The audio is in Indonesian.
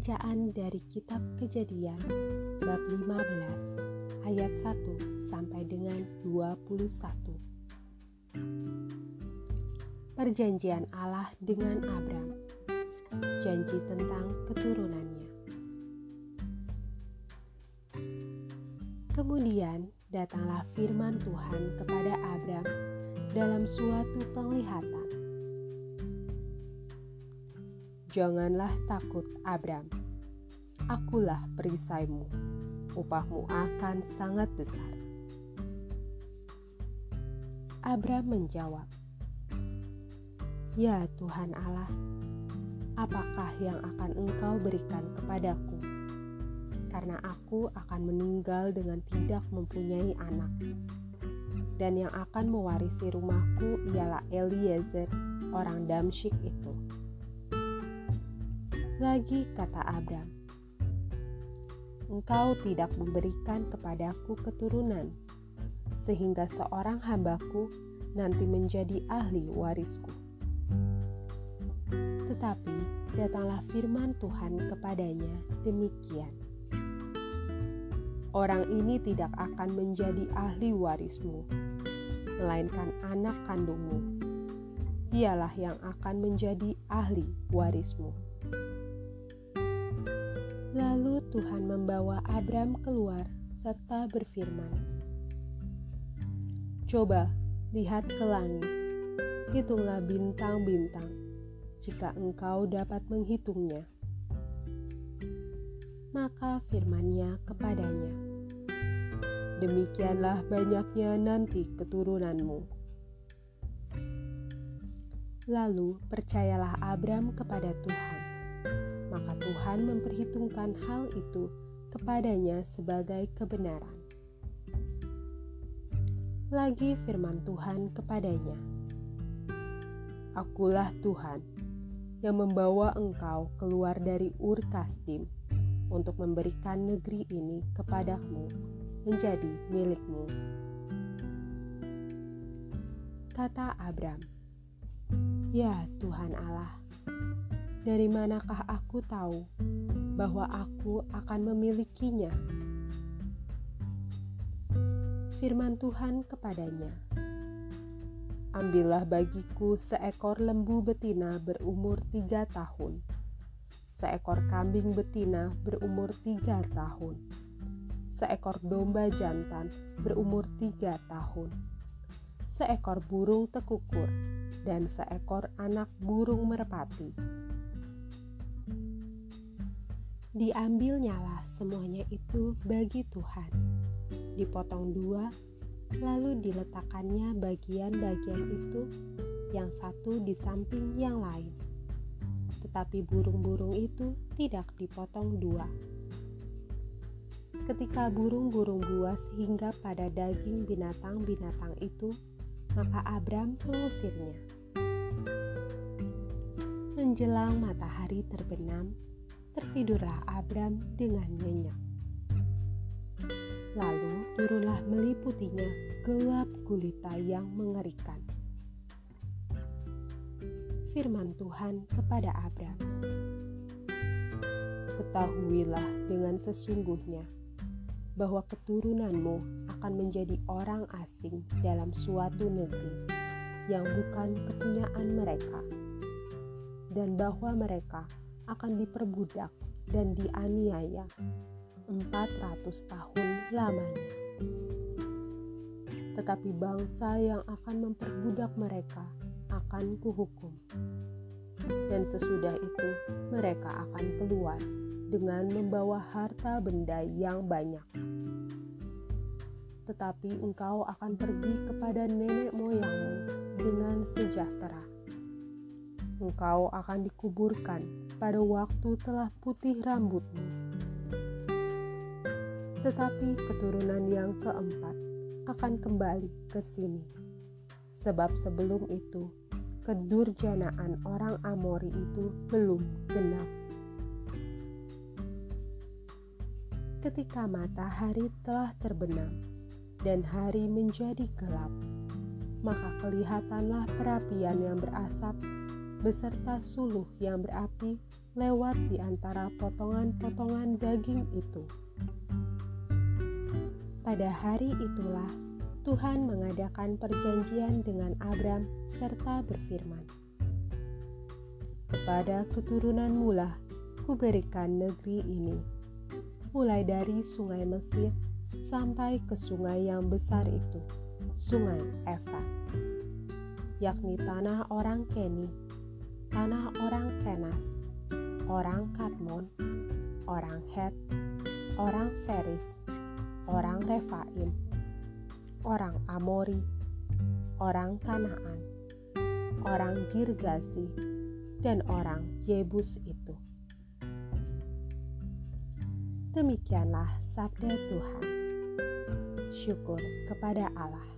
Bacaan dari kitab Kejadian bab 15 ayat 1 sampai dengan 21. Perjanjian Allah dengan Abram. Janji tentang keturunannya. Kemudian datanglah firman Tuhan kepada Abram dalam suatu penglihatan Janganlah takut, Abram. Akulah perisaimu. Upahmu akan sangat besar. Abram menjawab, "Ya Tuhan Allah, apakah yang akan Engkau berikan kepadaku? Karena aku akan meninggal dengan tidak mempunyai anak, dan yang akan mewarisi rumahku ialah Eliezer, orang Damsyik itu." Lagi kata Abram, Engkau tidak memberikan kepadaku keturunan, sehingga seorang hambaku nanti menjadi ahli warisku. Tetapi datanglah firman Tuhan kepadanya demikian. Orang ini tidak akan menjadi ahli warismu, melainkan anak kandungmu. Dialah yang akan menjadi ahli warismu. Lalu Tuhan membawa Abram keluar serta berfirman, "Coba lihat ke langit, hitunglah bintang-bintang, jika engkau dapat menghitungnya." Maka firmannya kepadanya, "Demikianlah banyaknya nanti keturunanmu." Lalu percayalah Abram kepada Tuhan maka Tuhan memperhitungkan hal itu kepadanya sebagai kebenaran. Lagi firman Tuhan kepadanya, Akulah Tuhan yang membawa engkau keluar dari Ur Kasdim untuk memberikan negeri ini kepadamu menjadi milikmu. Kata Abram, Ya Tuhan Allah, dari manakah aku tahu bahwa aku akan memilikinya? Firman Tuhan kepadanya, Ambillah bagiku seekor lembu betina berumur tiga tahun, seekor kambing betina berumur tiga tahun, seekor domba jantan berumur tiga tahun, seekor burung tekukur, dan seekor anak burung merpati Diambilnyalah semuanya itu bagi Tuhan. Dipotong dua, lalu diletakkannya bagian-bagian itu yang satu di samping yang lain. Tetapi burung-burung itu tidak dipotong dua. Ketika burung-burung buas hingga pada daging binatang-binatang itu, maka Abram mengusirnya. Menjelang matahari terbenam, tertidurlah Abram dengan nyenyak. Lalu turunlah meliputinya gelap gulita yang mengerikan. Firman Tuhan kepada Abram, Ketahuilah dengan sesungguhnya bahwa keturunanmu akan menjadi orang asing dalam suatu negeri yang bukan kepunyaan mereka, dan bahwa mereka akan diperbudak dan dianiaya 400 tahun lamanya. Tetapi bangsa yang akan memperbudak mereka akan kuhukum. Dan sesudah itu mereka akan keluar dengan membawa harta benda yang banyak. Tetapi engkau akan pergi kepada nenek moyangmu dengan sejahtera engkau akan dikuburkan pada waktu telah putih rambutmu. Tetapi keturunan yang keempat akan kembali ke sini, sebab sebelum itu kedurjanaan orang Amori itu belum genap. Ketika matahari telah terbenam dan hari menjadi gelap, maka kelihatanlah perapian yang berasap beserta suluh yang berapi lewat di antara potongan-potongan daging itu. Pada hari itulah Tuhan mengadakan perjanjian dengan Abram serta berfirman, "Kepada keturunanmu lah kuberikan negeri ini, mulai dari sungai Mesir sampai ke sungai yang besar itu, sungai Efrat, yakni tanah orang Keni, tanah orang Kenas, orang Katmon, orang Het, orang Feris, orang Refaim, orang Amori, orang Kanaan, orang Girgasi, dan orang Yebus itu. Demikianlah sabda Tuhan. Syukur kepada Allah.